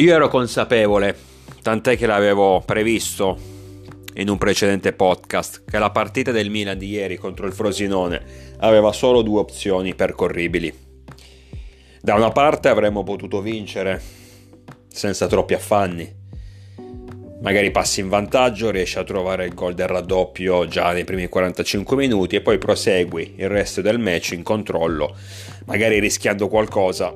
Io ero consapevole, tant'è che l'avevo previsto in un precedente podcast, che la partita del Milan di ieri contro il Frosinone aveva solo due opzioni percorribili. Da una parte avremmo potuto vincere senza troppi affanni. Magari passi in vantaggio, riesci a trovare il gol del raddoppio già nei primi 45 minuti e poi prosegui il resto del match in controllo, magari rischiando qualcosa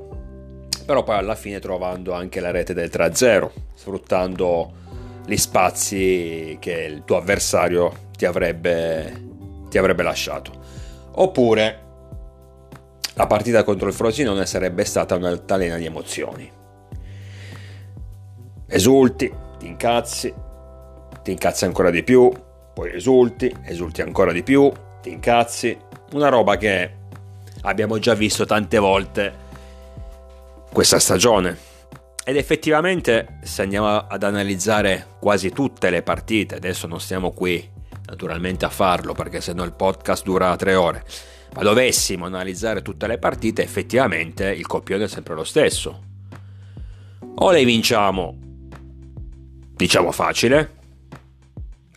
però poi alla fine trovando anche la rete del 3-0, sfruttando gli spazi che il tuo avversario ti avrebbe, ti avrebbe lasciato. Oppure la partita contro il Frosinone sarebbe stata un'altalena di emozioni. Esulti, ti incazzi, ti incazzi ancora di più, poi esulti, esulti ancora di più, ti incazzi. Una roba che abbiamo già visto tante volte questa stagione. Ed effettivamente se andiamo ad analizzare quasi tutte le partite, adesso non stiamo qui naturalmente a farlo perché se no il podcast dura tre ore, ma dovessimo analizzare tutte le partite, effettivamente il copione è sempre lo stesso. O le vinciamo, diciamo facile,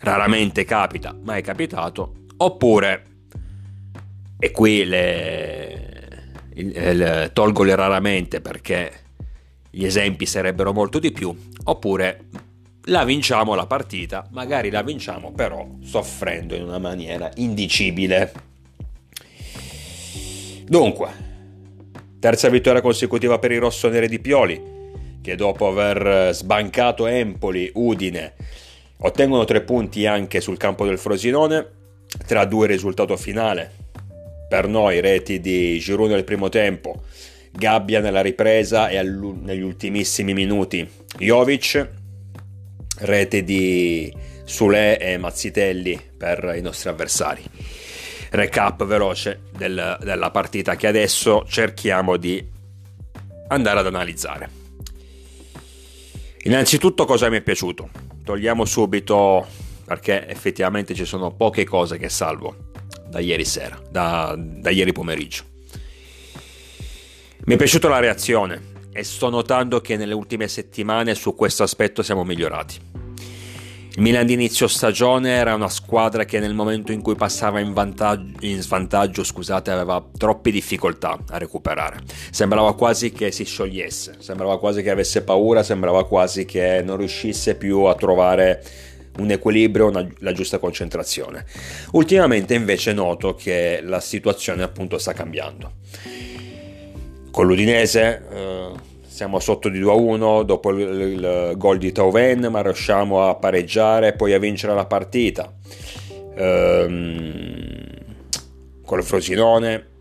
raramente capita, ma è capitato, oppure, e qui le, il, il, tolgo le raramente perché gli esempi sarebbero molto di più, oppure la vinciamo la partita, magari la vinciamo però soffrendo in una maniera indicibile. Dunque, terza vittoria consecutiva per i rossoneri di Pioli, che dopo aver sbancato Empoli, Udine, ottengono tre punti anche sul campo del Frosinone, tra due risultato finale, per noi reti di Giroud nel primo tempo, Gabbia nella ripresa e negli ultimissimi minuti Jovic, rete di Sule e Mazzitelli per i nostri avversari. Recap veloce del, della partita che adesso cerchiamo di andare ad analizzare. Innanzitutto cosa mi è piaciuto? Togliamo subito perché effettivamente ci sono poche cose che salvo da ieri sera, da, da ieri pomeriggio. Mi è piaciuta la reazione e sto notando che nelle ultime settimane su questo aspetto siamo migliorati. Il Milan di inizio stagione era una squadra che nel momento in cui passava in, in svantaggio scusate, aveva troppe difficoltà a recuperare. Sembrava quasi che si sciogliesse, sembrava quasi che avesse paura, sembrava quasi che non riuscisse più a trovare un equilibrio, una, la giusta concentrazione. Ultimamente invece noto che la situazione appunto sta cambiando. Con l'Udinese eh, siamo sotto di 2-1 dopo il, il gol di Tauven, ma riusciamo a pareggiare e poi a vincere la partita. Ehm, con il Frosinone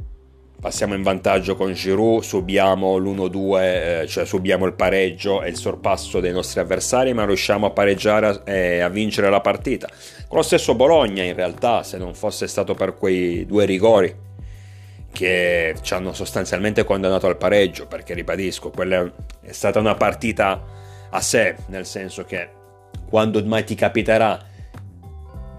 passiamo in vantaggio con Giroud, subiamo l'1-2, eh, cioè subiamo il pareggio e il sorpasso dei nostri avversari, ma riusciamo a pareggiare e a vincere la partita. Con lo stesso Bologna, in realtà, se non fosse stato per quei due rigori che ci hanno sostanzialmente condannato al pareggio, perché ribadisco, quella è stata una partita a sé, nel senso che quando mai ti capiterà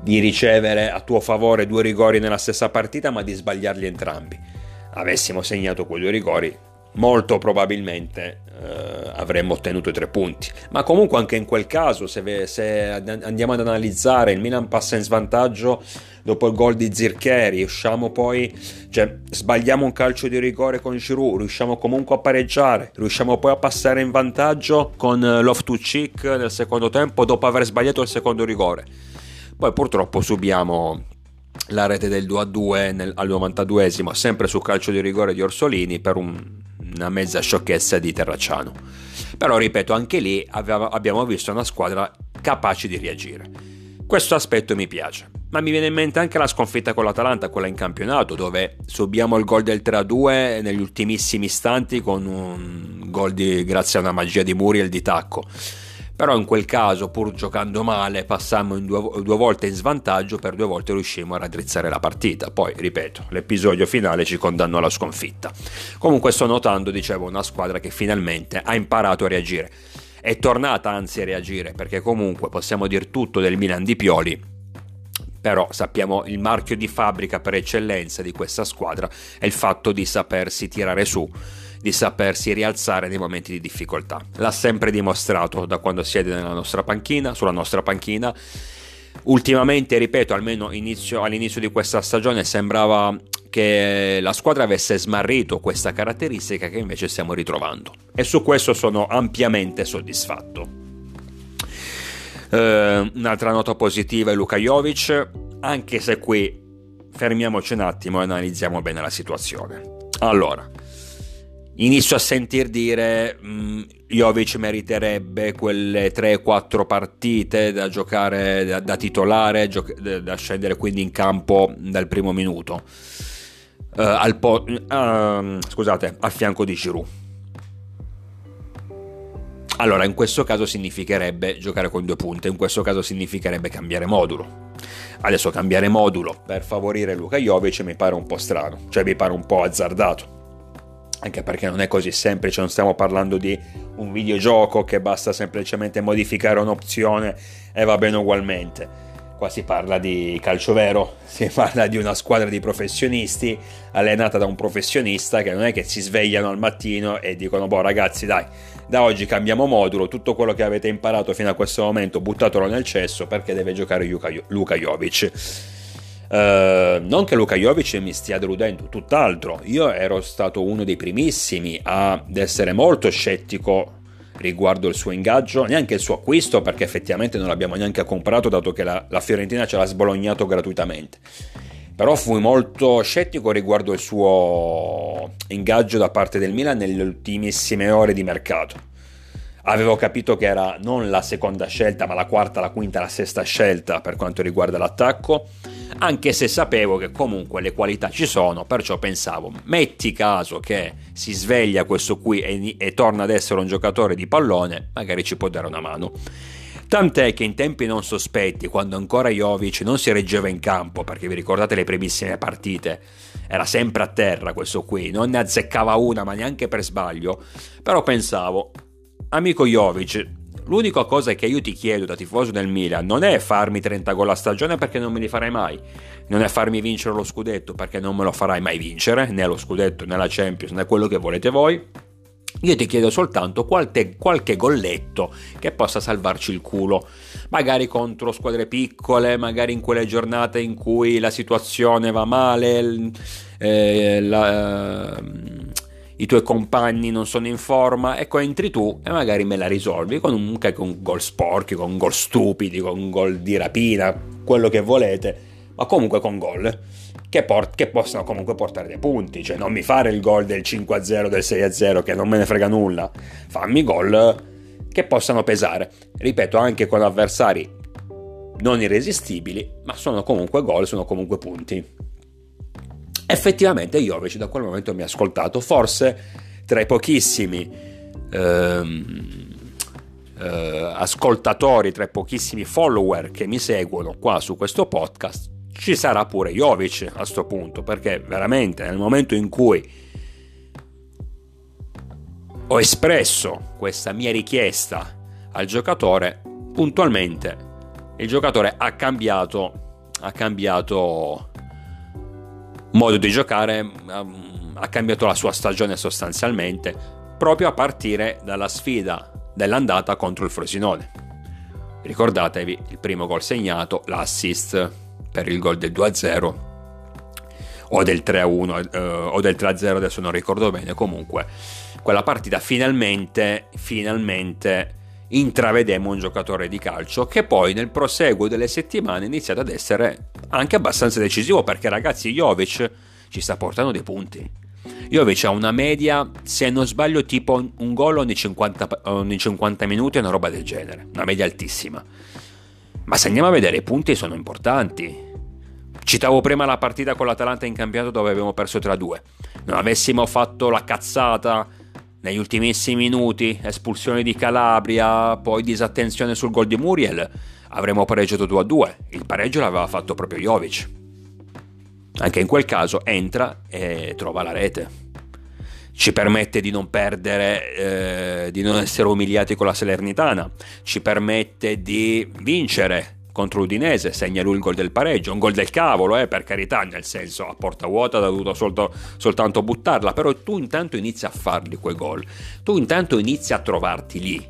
di ricevere a tuo favore due rigori nella stessa partita, ma di sbagliarli entrambi avessimo segnato quei due rigori, molto probabilmente eh, avremmo ottenuto i tre punti. Ma comunque anche in quel caso, se, se, andiamo ad analizzare, il Milan passa in svantaggio dopo il gol di Zircheri, riusciamo poi, cioè sbagliamo un calcio di rigore con Giroud, riusciamo comunque a pareggiare, riusciamo poi a passare in vantaggio con Loftus-Cheek nel secondo tempo dopo aver sbagliato il secondo rigore. Poi purtroppo subiamo la rete del 2-2 nel, al 92esimo, sempre su calcio di rigore di Orsolini per un, una mezza sciocchezza di Terracciano. Però ripeto, anche lì aveva, abbiamo visto una squadra capace di reagire. Questo aspetto mi piace. Ma mi viene in mente anche la sconfitta con l'Atalanta, quella in campionato, dove subiamo il gol del 3-2 negli ultimissimi istanti con un gol di, grazie a una magia di Muriel di tacco però in quel caso pur giocando male passammo due, due, volte in svantaggio, per due volte riuscimmo a raddrizzare la partita, poi ripeto l'episodio finale ci condannò alla sconfitta. Comunque sto notando, dicevo, una squadra che finalmente ha imparato a reagire, è tornata anzi a reagire perché comunque possiamo dire tutto del Milan di Pioli, però sappiamo il marchio di fabbrica per eccellenza di questa squadra è il fatto di sapersi tirare su di sapersi rialzare nei momenti di difficoltà. L'ha sempre dimostrato da quando siede nella nostra panchina, sulla nostra panchina. Ultimamente, ripeto, almeno inizio, all'inizio di questa stagione sembrava che la squadra avesse smarrito questa caratteristica che invece stiamo ritrovando e su questo sono ampiamente soddisfatto. Uh, un'altra nota positiva è Luka Jovic, anche se qui fermiamoci un attimo e analizziamo bene la situazione. Allora, inizio a sentir dire mh, mm, Jovic meriterebbe quelle 3-4 partite da giocare da, da titolare, gioc- da scendere quindi in campo dal primo minuto. Uh, al po- uh, scusate, al fianco di Giroud. Allora, in questo caso significherebbe giocare con due punte, in questo caso significherebbe cambiare modulo. Adesso cambiare modulo per favorire Luka Jovic mi pare un po' strano, cioè mi pare un po' azzardato. Anche perché non è così semplice, non stiamo parlando di un videogioco che basta semplicemente modificare un'opzione e va bene ugualmente. Qua si parla di calcio vero, si parla di una squadra di professionisti allenata da un professionista che non è che si svegliano al mattino e dicono boh ragazzi dai da oggi cambiamo modulo, tutto quello che avete imparato fino a questo momento buttatelo nel cesso perché deve giocare Luka Jovic. Uh, non che Luka Jovic mi stia deludendo, tutt'altro, io ero stato uno dei primissimi ad essere molto scettico riguardo il suo ingaggio, neanche il suo acquisto perché effettivamente non l'abbiamo neanche comprato dato che la, la Fiorentina ce l'ha sbolognato gratuitamente. Però fui molto scettico riguardo il suo ingaggio da parte del Milan nelle ultimissime ore di mercato. Avevo capito che era non la seconda scelta, ma la quarta, la quinta, la sesta scelta per quanto riguarda l'attacco, anche se sapevo che comunque le qualità ci sono, perciò pensavo, metti caso che si sveglia questo qui e, e torna ad essere un giocatore di pallone, magari ci può dare una mano. Tant'è che in tempi non sospetti, quando ancora Jovic non si reggeva in campo, perché vi ricordate le primissime partite, era sempre a terra questo qui, non ne azzeccava una, ma neanche per sbaglio, però pensavo, amico Jovic, l'unica cosa che io ti chiedo da tifoso del Milan non è farmi 30 gol a stagione perché non me li farai mai, non è farmi vincere lo scudetto perché non me lo farai mai vincere, né lo scudetto né la Champions né quello che volete voi. Io ti chiedo soltanto qualche, qualche, golletto che possa salvarci il culo, magari contro squadre piccole, magari in quelle giornate in cui la situazione va male, eh, la, eh, i tuoi compagni non sono in forma, ecco entri tu e magari me la risolvi con un, con gol sporchi, con gol stupidi, con gol di rapina, quello che volete, ma comunque con gol che, port- che possano comunque portare dei punti. Cioè, non mi fare il gol del 5-0, del 6-0, che non me ne frega nulla. Fammi gol che possano pesare. Ripeto, anche con avversari non irresistibili, ma sono comunque gol, sono comunque punti. Effettivamente Jovic da quel momento mi ha ascoltato, forse tra i pochissimi ehm, eh, ascoltatori, tra i pochissimi follower che mi seguono qua su questo podcast, ci sarà pure Jovic a questo punto, perché veramente nel momento in cui ho espresso questa mia richiesta al giocatore, puntualmente il giocatore ha cambiato, ha cambiato modo di giocare, ha cambiato la sua stagione sostanzialmente, proprio a partire dalla sfida dell'andata contro il Frosinone. Ricordatevi il primo gol segnato, l'assist per il gol del 2-0 o del 3-1 eh, o del 3-0 adesso non ricordo bene comunque quella partita finalmente finalmente intravedemo un giocatore di calcio che poi nel proseguo delle settimane è iniziato ad essere anche abbastanza decisivo perché ragazzi Jovic ci sta portando dei punti. Jovic ha una media se non sbaglio tipo un gol ogni 50, ogni 50 minuti una roba del genere una media altissima. Ma se andiamo a vedere i punti sono importanti. Citavo prima la partita con l'Atalanta in campionato dove abbiamo perso 3-2. Non avessimo fatto la cazzata negli ultimissimi minuti, espulsione di Calabria, poi disattenzione sul gol di Muriel, avremmo pareggiato 2-2. Il pareggio l'aveva fatto proprio Jovic. Anche in quel caso entra e trova la rete. Ci permette di non perdere, eh, di non essere umiliati con la Salernitana, ci permette di vincere contro l'Udinese, segna lui il gol del pareggio, un gol del cavolo, eh, per carità, nel senso a porta vuota ha dovuto solto, soltanto buttarla, però tu intanto inizi a farli quei gol, tu intanto inizi a trovarti lì.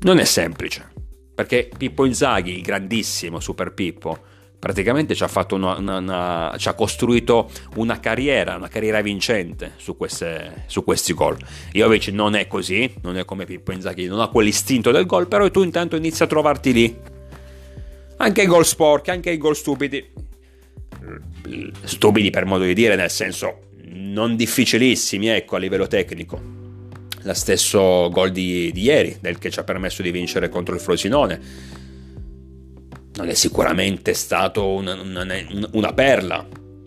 Non è semplice, perché Pippo Inzaghi, il grandissimo Super Pippo, praticamente ci ha, una, una, una, ci ha, costruito una carriera, una carriera vincente su, queste, su questi gol. Jovic non è così, non è come Pippo Inzaghi, non ha quell'istinto del gol, però tu intanto inizi a trovarti lì. Anche i gol sporchi, anche i gol stupidi. Stupidi per modo di dire, nel senso non difficilissimi, ecco, a livello tecnico. Lo stesso gol di, di ieri, del che ci ha permesso di vincere contro il Frosinone non è sicuramente stato una, una, una perla.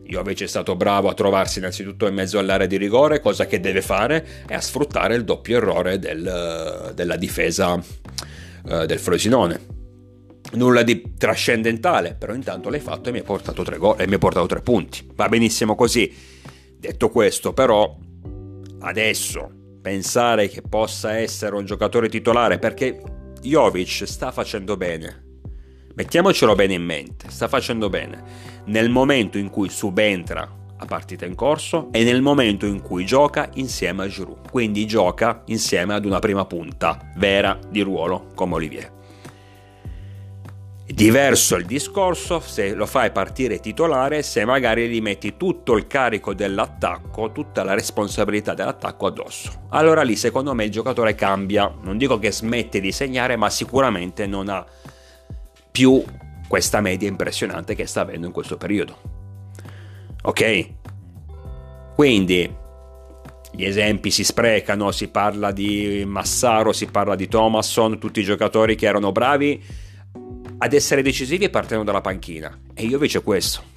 Invece è stato bravo a trovarsi innanzitutto in mezzo all'area di rigore, cosa che deve fare è a sfruttare il doppio errore del, della difesa uh, del Frosinone. Nulla di trascendentale, però intanto l'hai fatto e mi hai portato tre, portato tre punti. Va benissimo così. Detto questo, però, adesso pensare che possa essere un giocatore titolare perché Jovic sta facendo bene, Mettiamocelo bene in mente, sta facendo bene nel momento in cui subentra a partita in corso e nel momento in cui gioca insieme a Giroud, quindi gioca insieme ad una prima punta vera di ruolo come Olivier. Diverso il discorso se lo fai partire titolare, se magari gli metti tutto il carico dell'attacco, tutta la responsabilità dell'attacco addosso. Allora lì secondo me il giocatore cambia, non dico che smette di segnare, ma sicuramente non ha più questa media impressionante che sta avendo in questo periodo. Ok? Quindi gli esempi si sprecano, si parla di Massaro, si parla di Thomasson, tutti i giocatori che erano bravi ad essere decisivi partendo dalla panchina. E io invece questo.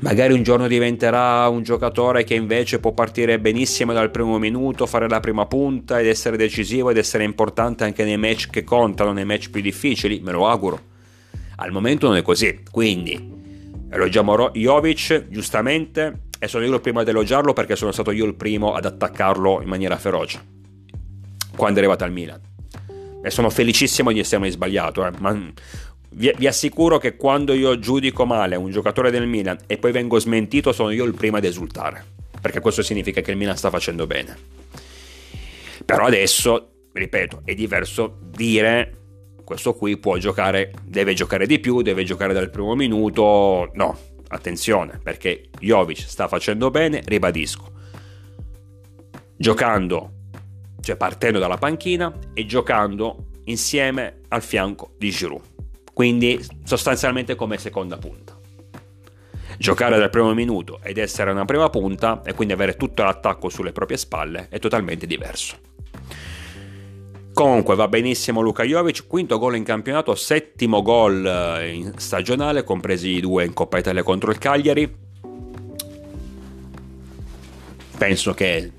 Magari un giorno diventerà un giocatore che invece può partire benissimo dal primo minuto, fare la prima punta ed essere decisivo ed essere importante anche nei match che contano, nei match più difficili, me lo auguro. Al momento non è così, quindi elogiamo Jovic giustamente e sono io il primo ad elogiarlo perché sono stato io il primo ad attaccarlo in maniera feroce quando è arrivato al Milan. E sono felicissimo di essermi sbagliato, eh, ma vi, vi, assicuro che quando io giudico male un giocatore del Milan e poi vengo smentito, sono io il primo ad esultare. Perché questo significa che il Milan sta facendo bene. Però adesso, ripeto, è diverso dire questo qui può giocare, deve giocare di più, deve giocare dal primo minuto. No, attenzione, perché Jovic sta facendo bene, ribadisco. Giocando, cioè partendo dalla panchina e giocando insieme al fianco di Giroud quindi sostanzialmente come seconda punta. Giocare dal primo minuto ed essere una prima punta e quindi avere tutto l'attacco sulle proprie spalle è totalmente diverso. Comunque va benissimo Luka Jovic, quinto gol in campionato, settimo gol eh, in stagionale, compresi i due in Coppa Italia contro il Cagliari. Penso che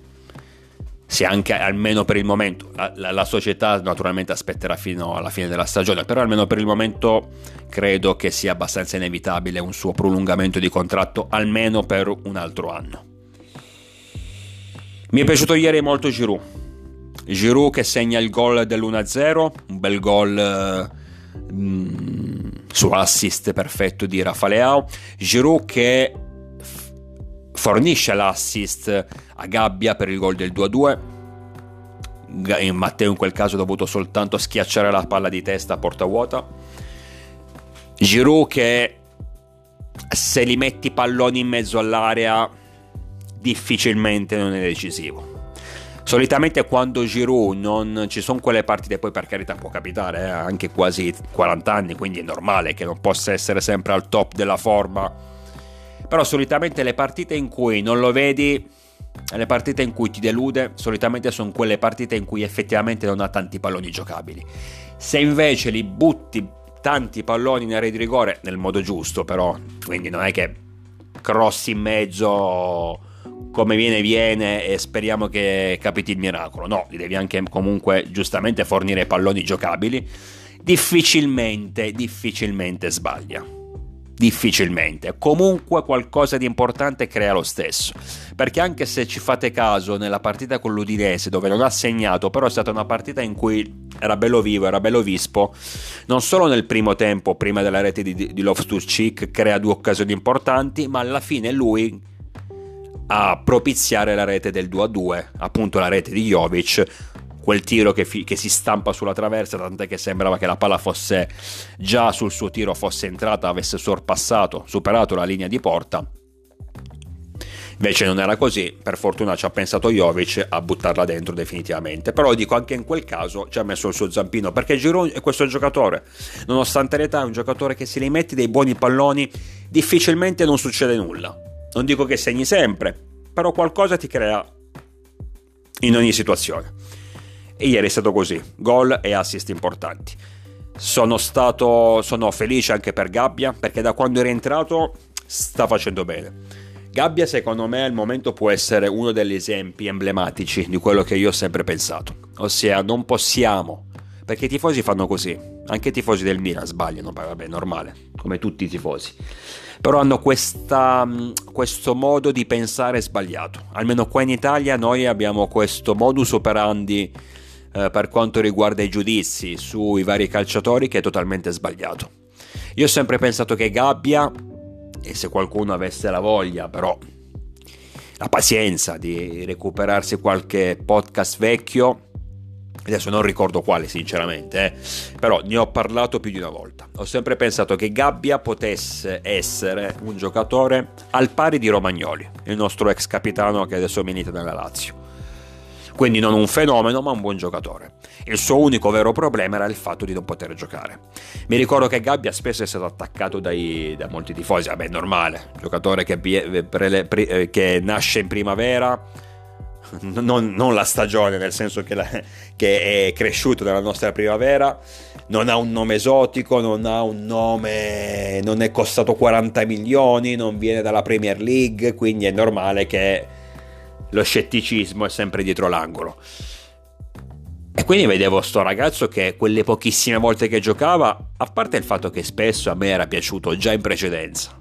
sia anche almeno per il momento la, la, la, società naturalmente aspetterà fino alla fine della stagione però almeno per il momento credo che sia abbastanza inevitabile un suo prolungamento di contratto almeno per un altro anno. Mi è piaciuto ieri molto Giroud. Giroud che segna il gol dell'1-0 un bel gol mm, su assist perfetto di Rafaleao Giroud che fornisce l'assist a Gabbia per il gol del 2-2. Matteo in quel caso ha dovuto soltanto schiacciare la palla di testa a porta vuota. Giroud che se li metti palloni in mezzo all'area difficilmente non è decisivo. Solitamente quando Giroud non ci sono quelle partite, poi per carità può capitare, eh, anche quasi 40 anni, quindi è normale che non possa essere sempre al top della forma però solitamente le partite in cui non lo vedi, le partite in cui ti delude, solitamente sono quelle partite in cui effettivamente non ha tanti palloni giocabili. Se invece li butti tanti palloni in area di rigore, nel modo giusto però, quindi non è che crossi in mezzo come viene viene e speriamo che capiti il miracolo, no, li devi anche comunque giustamente fornire palloni giocabili, difficilmente, difficilmente sbaglia Difficilmente. Comunque qualcosa di importante crea lo stesso. Perché anche se ci fate caso nella partita con l'Udinese, dove non ha segnato, però è stata una partita in cui era bello vivo, era bello vispo, non solo nel primo tempo, prima della rete di, di Loftus-Cheek, crea due occasioni importanti, ma alla fine lui a propiziare la rete del 2-2, appunto la rete di Jovic, quel tiro che, fi- che, si stampa sulla traversa, tant'è che sembrava che la palla fosse già sul suo tiro fosse entrata, avesse sorpassato, superato la linea di porta. Invece non era così, per fortuna ci ha pensato Jovic a buttarla dentro definitivamente. Però dico anche in quel caso ci ha messo il suo zampino, perché Giroud è questo giocatore, nonostante l'età è un giocatore che se li metti dei buoni palloni difficilmente non succede nulla. Non dico che segni sempre, però qualcosa ti crea in ogni situazione. E ieri è stato così, gol e assist importanti. Sono stato sono felice anche per Gabbia perché da quando è rientrato sta facendo bene. Gabbia secondo me al momento può essere uno degli esempi emblematici di quello che io ho sempre pensato, ossia non possiamo, perché i tifosi fanno così, anche i tifosi del Milan sbagliano, vabbè, normale, come tutti i tifosi, però hanno questa, questo modo di pensare sbagliato, almeno qua in Italia noi abbiamo questo modus operandi eh, per quanto riguarda i giudizi sui vari calciatori che è totalmente sbagliato. Io ho sempre pensato che Gabbia, e se qualcuno avesse la voglia però, la pazienza di recuperarsi qualche podcast vecchio, adesso non ricordo quale sinceramente, eh, però ne ho parlato più di una volta. Ho sempre pensato che Gabbia potesse essere un giocatore al pari di Romagnoli, il nostro ex capitano che adesso milita nella Lazio quindi non un fenomeno ma un buon giocatore. Il suo unico vero problema era il fatto di non poter giocare. Mi ricordo che Gabbia spesso è stato attaccato dai, da molti tifosi, vabbè normale, giocatore che, eh, che nasce in primavera, non, non, la stagione, nel senso che, la, che, è cresciuto nella nostra primavera, non ha un nome esotico, non ha un nome, non è costato 40 milioni, non viene dalla Premier League, quindi è normale che lo scetticismo è sempre dietro l'angolo. E quindi vedevo sto ragazzo che quelle pochissime volte che giocava, a parte il fatto che spesso a me era piaciuto già in precedenza,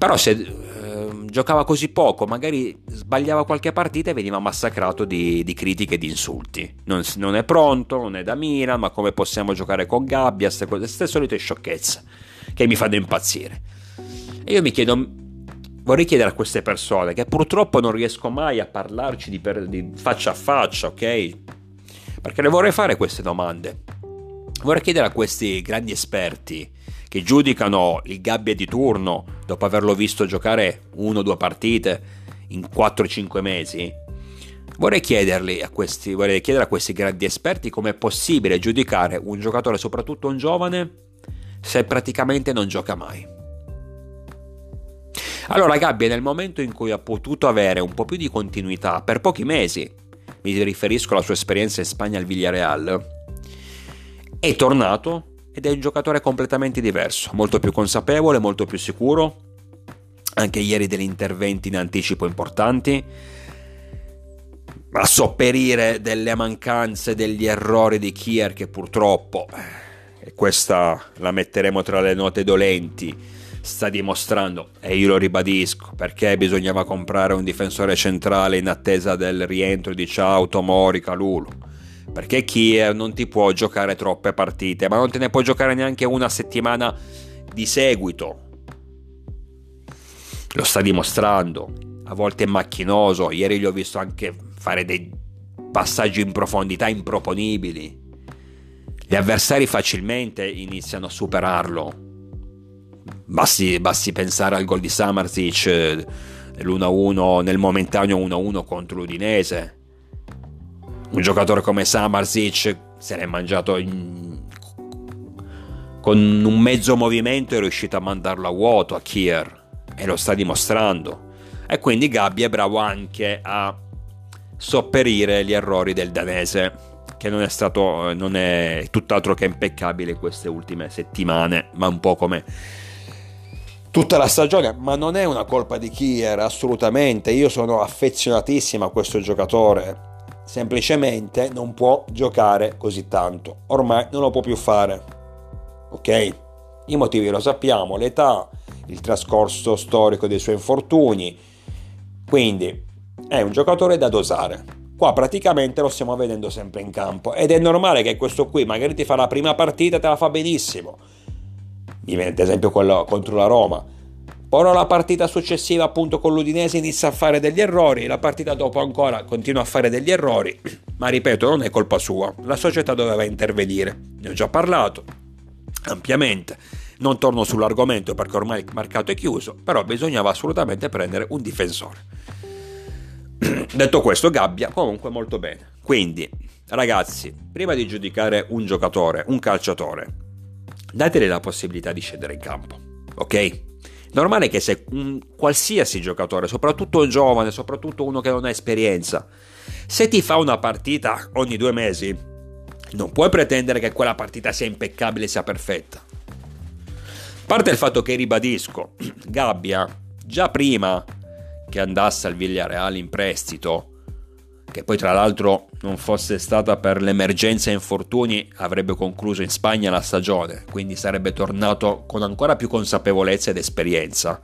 però se eh, giocava così poco, magari sbagliava qualche partita e veniva massacrato di, di critiche e di insulti. Non, non, è pronto, non è da Milan, ma come possiamo giocare con Gabbia, queste solite sciocchezze che mi fanno impazzire. E io mi chiedo, vorrei chiedere a queste persone che purtroppo non riesco mai a parlarci di, per, di faccia a faccia, ok? Perché le vorrei fare queste domande. Vorrei chiedere a questi grandi esperti che giudicano il gabbia di turno dopo averlo visto giocare uno o due partite in 4-5 mesi. Vorrei, a questi, vorrei chiedere a questi grandi esperti come è possibile giudicare un giocatore, soprattutto un giovane, se praticamente non gioca mai. Allora Gabbia nel momento in cui ha potuto avere un po' più di continuità per pochi mesi, mi riferisco alla sua esperienza in Spagna al Villarreal, è tornato ed è un giocatore completamente diverso, molto più consapevole, molto più sicuro, anche ieri degli interventi in anticipo importanti, a sopperire delle mancanze, degli errori di Kier che purtroppo, eh, e questa la metteremo tra le note dolenti, sta dimostrando, e io lo ribadisco, perché bisognava comprare un difensore centrale in attesa del rientro di Ciao, Tomori, Calulu. Perché Kiev non ti può giocare troppe partite, ma non te ne può giocare neanche una settimana di seguito. Lo sta dimostrando, a volte è macchinoso, ieri gli ho visto anche fare dei passaggi in profondità improponibili. Gli avversari facilmente iniziano a superarlo Basti, basti pensare al gol di Samarzic l'1-1 nel momentaneo 1-1 contro l'Udinese. Un giocatore come Samarzic se l'è mangiato in... con un mezzo movimento è riuscito a mandarlo a vuoto a Kier e lo sta dimostrando. E quindi Gabbi è bravo anche a sopperire gli errori del danese che non è stato non è tutt'altro che impeccabile queste ultime settimane, ma un po' come tutta la stagione, ma non è una colpa di Kier, assolutamente. Io sono affezionatissimo a questo giocatore. Semplicemente non può giocare così tanto. Ormai non lo può più fare. Ok? I motivi lo sappiamo, l'età, il trascorso storico dei suoi infortuni, quindi è un giocatore da dosare. Qua praticamente lo stiamo vedendo sempre in campo ed è normale che questo qui magari ti fa la prima partita te la fa benissimo. Mi viene ad esempio quello contro la Roma. Però la partita successiva appunto con l'Udinese inizia a fare degli errori, la partita dopo ancora continua a fare degli errori, ma ripeto non è colpa sua, la società doveva intervenire, ne ho già parlato ampiamente, non torno sull'argomento perché ormai il mercato è chiuso, però bisognava assolutamente prendere un difensore. Detto questo, Gabbia comunque molto bene. Quindi, ragazzi, prima di giudicare un giocatore, un calciatore, datele la possibilità di scendere in campo, ok? Normale che se un qualsiasi giocatore, soprattutto un giovane, soprattutto uno che non ha esperienza, se ti fa una partita ogni due mesi, non puoi pretendere che quella partita sia impeccabile, sia perfetta. A parte il fatto che ribadisco, Gabbia, già prima che andasse al Villareal in prestito, che poi tra l'altro non fosse stata per l'emergenza infortuni, avrebbe concluso in Spagna la stagione, quindi sarebbe tornato con ancora più consapevolezza ed esperienza.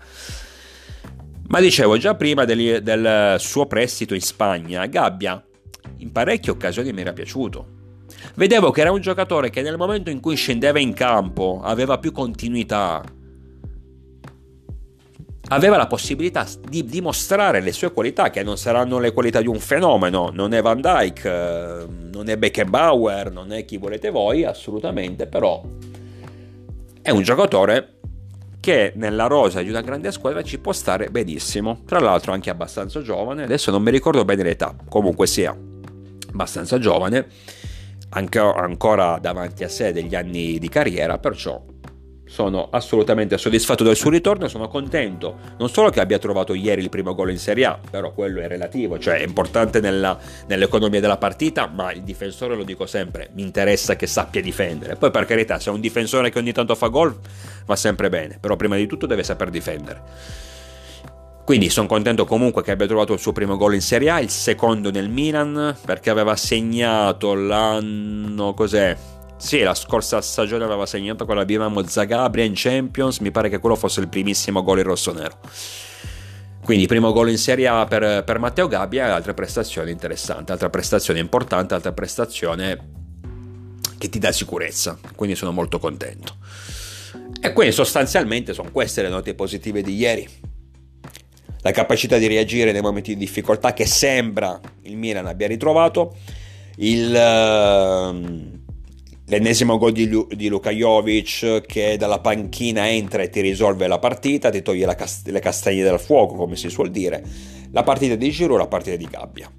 Ma dicevo, già prima del, del suo prestito in Spagna, Gabbia in parecchie occasioni mi era piaciuto. Vedevo che era un giocatore che nel momento in cui scendeva in campo aveva più continuità, aveva la possibilità di dimostrare le sue qualità, che non saranno le qualità di un fenomeno, non è Van Dyke, eh, non è Beckenbauer, non è chi volete voi, assolutamente, però è un giocatore che nella rosa di una grande squadra ci può stare benissimo, tra l'altro anche abbastanza giovane, adesso non mi ricordo bene l'età, comunque sia abbastanza giovane, ancora davanti a sé degli anni di carriera, perciò sono assolutamente soddisfatto del suo ritorno e sono contento non solo che abbia trovato ieri il primo gol in Serie A, però quello è relativo, cioè è importante nella, nell'economia della partita, ma il difensore lo dico sempre, mi interessa che sappia difendere. Poi per carità, se è un difensore che ogni tanto fa gol va sempre bene, però prima di tutto deve saper difendere. Quindi sono contento comunque che abbia trovato il suo primo gol in Serie A, il secondo nel Milan, perché aveva segnato l'anno cos'è? Sì, la scorsa stagione aveva segnato con la Dinamo Zagabria in Champions, mi pare che quello fosse il primissimo gol in rosso-nero. Quindi primo gol in Serie A per, per Matteo Gabbia e altre prestazioni interessanti, altra prestazione importante, altra prestazione che ti dà sicurezza, quindi sono molto contento. E quindi sostanzialmente sono queste le note positive di ieri. La capacità di reagire nei momenti di difficoltà che sembra il Milan abbia ritrovato, il, uh, L'ennesimo gol di, Lu- di Luka Jovic che dalla panchina entra e ti risolve la partita, ti toglie cast- le castagne dal fuoco, come si suol dire. La partita di Giroud, la partita di Gabbia.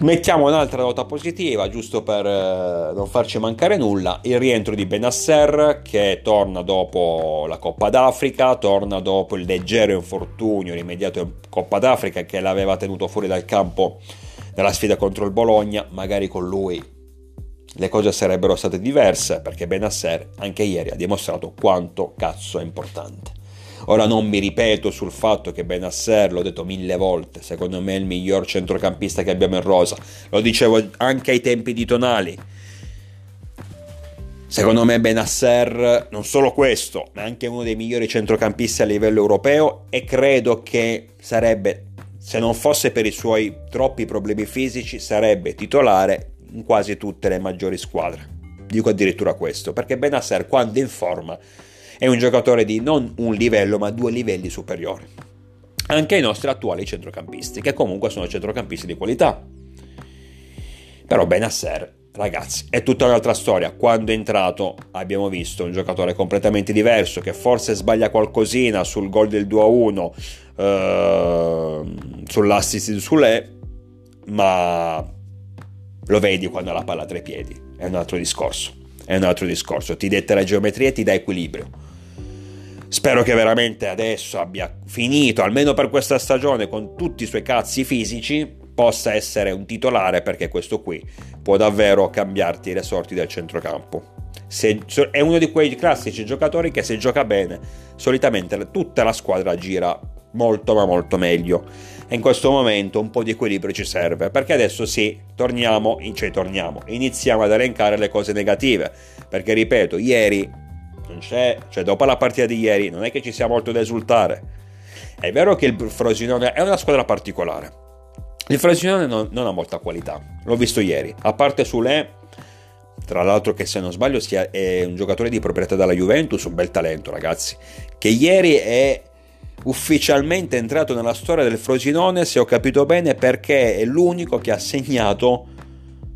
Mettiamo un'altra nota positiva, giusto per eh, non farci mancare nulla, il rientro di Benasser che torna dopo la Coppa d'Africa, torna dopo il leggero infortunio rimediato in Coppa d'Africa che l'aveva tenuto fuori dal campo nella sfida contro il Bologna, magari con lui le cose sarebbero state diverse perché Benasser anche ieri ha dimostrato quanto cazzo è importante. Ora non mi ripeto sul fatto che Benasser, l'ho detto mille volte, secondo me è il miglior centrocampista che abbiamo in rosa. Lo dicevo anche ai tempi di Tonali. Secondo me Benasser non solo questo, ma anche uno dei migliori centrocampisti a livello europeo e credo che sarebbe, se non fosse per i suoi troppi problemi fisici, sarebbe titolare in quasi tutte le maggiori squadre. Dico addirittura questo, perché Benasser quando in forma è un giocatore di non un livello ma due livelli superiori. Anche ai nostri attuali centrocampisti, che comunque sono centrocampisti di qualità. Però Benasser, ragazzi, è tutta un'altra storia. Quando è entrato abbiamo visto un giocatore completamente diverso, che forse sbaglia qualcosina sul gol del 2-1, eh, sull'assist di Sule, ma lo vedi quando ha la palla a tre piedi, è un altro discorso, è un altro discorso, ti detta la geometria e ti dà equilibrio. Spero che veramente adesso abbia finito, almeno per questa stagione, con tutti i suoi cazzi fisici, possa essere un titolare perché questo qui può davvero cambiarti le sorti del centrocampo. Se, è uno di quei classici giocatori che se gioca bene, solitamente tutta la squadra gira molto ma molto meglio e in questo momento un po' di equilibrio ci serve, perché adesso sì, torniamo, cioè torniamo, iniziamo ad elencare le cose negative, perché ripeto, ieri non c'è, cioè dopo la partita di ieri non è che ci sia molto da esultare. È vero che il Frosinone è una squadra particolare. Il Frosinone non, non ha molta qualità, l'ho visto ieri, a parte Sule, tra l'altro che se non sbaglio è un giocatore di proprietà della Juventus, un bel talento ragazzi, che ieri è ufficialmente entrato nella storia del Frosinone, se ho capito bene, perché è l'unico che ha segnato,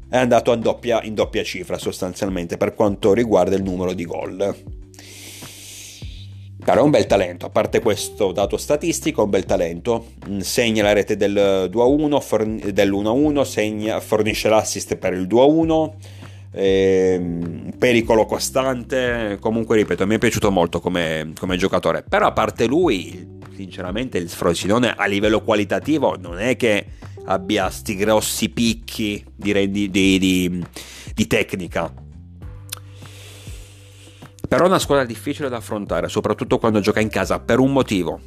è andato in doppia, in doppia cifra sostanzialmente per quanto riguarda il numero di gol. Però è un bel talento, a parte questo dato statistico, è un bel talento. Mm, segna la rete del 2-1, forn- dell'1-1, segna, fornisce l'assist per il 2-1 eh, pericolo costante. Comunque, ripeto, mi è piaciuto molto come, come, giocatore. Però a parte lui, sinceramente, il Frosinone a livello qualitativo non è che abbia sti grossi picchi di, di, di, di tecnica. Però è una squadra difficile da affrontare, soprattutto quando gioca in casa, per un motivo.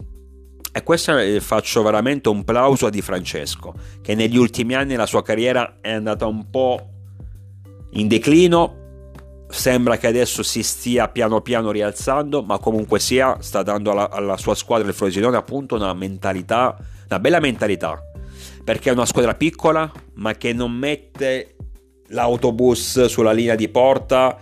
E questo eh, faccio veramente un plauso a Di Francesco, che negli ultimi anni la sua carriera è andata un po' in declino. Sembra che adesso si stia piano piano rialzando, ma comunque sia, sta dando alla, alla sua squadra il Frosinone appunto una mentalità, una bella mentalità, perché è una squadra piccola, ma che non mette l'autobus sulla linea di porta,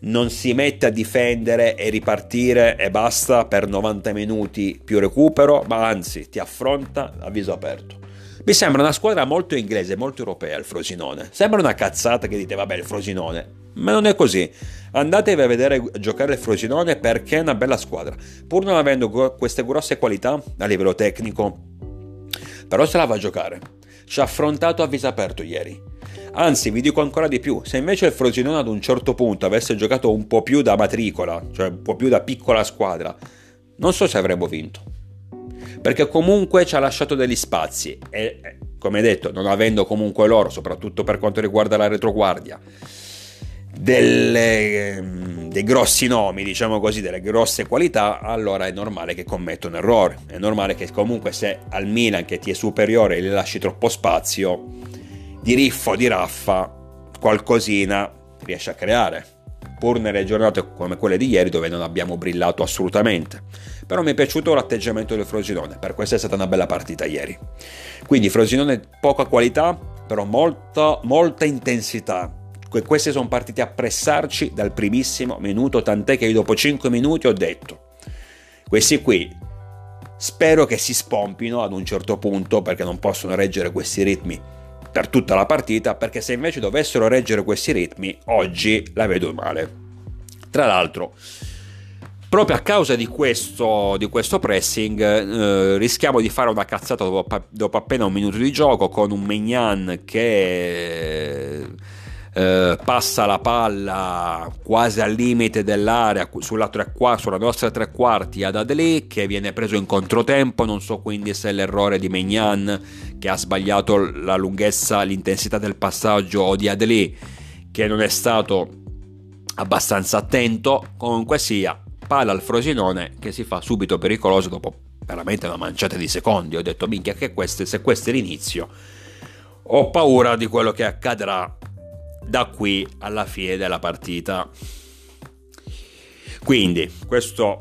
non si mette a difendere e ripartire e basta per 90 minuti più recupero, ma anzi ti affronta a viso aperto. Mi sembra una squadra molto inglese, molto europea il Frosinone. Sembra una cazzata che dite, vabbè, il Frosinone. Ma non è così. Andatevi a vedere giocare il Frosinone perché è una bella squadra. Pur non avendo queste grosse qualità a livello tecnico, però se la va a giocare. Ci ha affrontato a viso aperto ieri. Anzi, vi dico ancora di più, se invece il Frosinone ad un certo punto avesse giocato un po' più da matricola, cioè un po' più da piccola squadra, non so se avremmo vinto perché comunque ci ha lasciato degli spazi. E come detto non avendo comunque loro soprattutto per quanto riguarda la retroguardia delle, ehm, dei grossi nomi diciamo così delle grosse qualità allora è normale che commetta un errore. È normale che comunque se al Milan che ti è superiore gli lasci troppo spazio di riffo di raffa qualcosina riesce a creare. Pur nelle giornate come quelle di ieri dove non abbiamo brillato assolutamente. Però mi è piaciuto l'atteggiamento del Frosinone, per questo è stata una bella partita ieri. Quindi Frosinone poca qualità, però molta, molta intensità. Queste sono partite a pressarci dal primissimo minuto, tant'è che io dopo 5 minuti ho detto, questi qui spero che si spompino ad un certo punto perché non possono reggere questi ritmi per tutta la partita, perché se invece dovessero reggere questi ritmi, oggi la vedo male. Tra l'altro, proprio a causa di questo, di questo pressing, eh, rischiamo di fare una cazzata dopo, dopo, appena un minuto di gioco con un Mignan che eh, passa la palla quasi al limite dell'area sulla, tre, sulla nostra tre quarti ad Adli che viene preso in controtempo. Non so quindi se è l'errore di Megnan che ha sbagliato la lunghezza l'intensità del passaggio o di Adli che non è stato abbastanza attento. Comunque sia palla al Frosinone che si fa subito pericoloso dopo veramente una manciata di secondi ho detto minchia che questo, se questo è l'inizio ho paura di quello che accadrà da qui alla fine della partita. Quindi, questo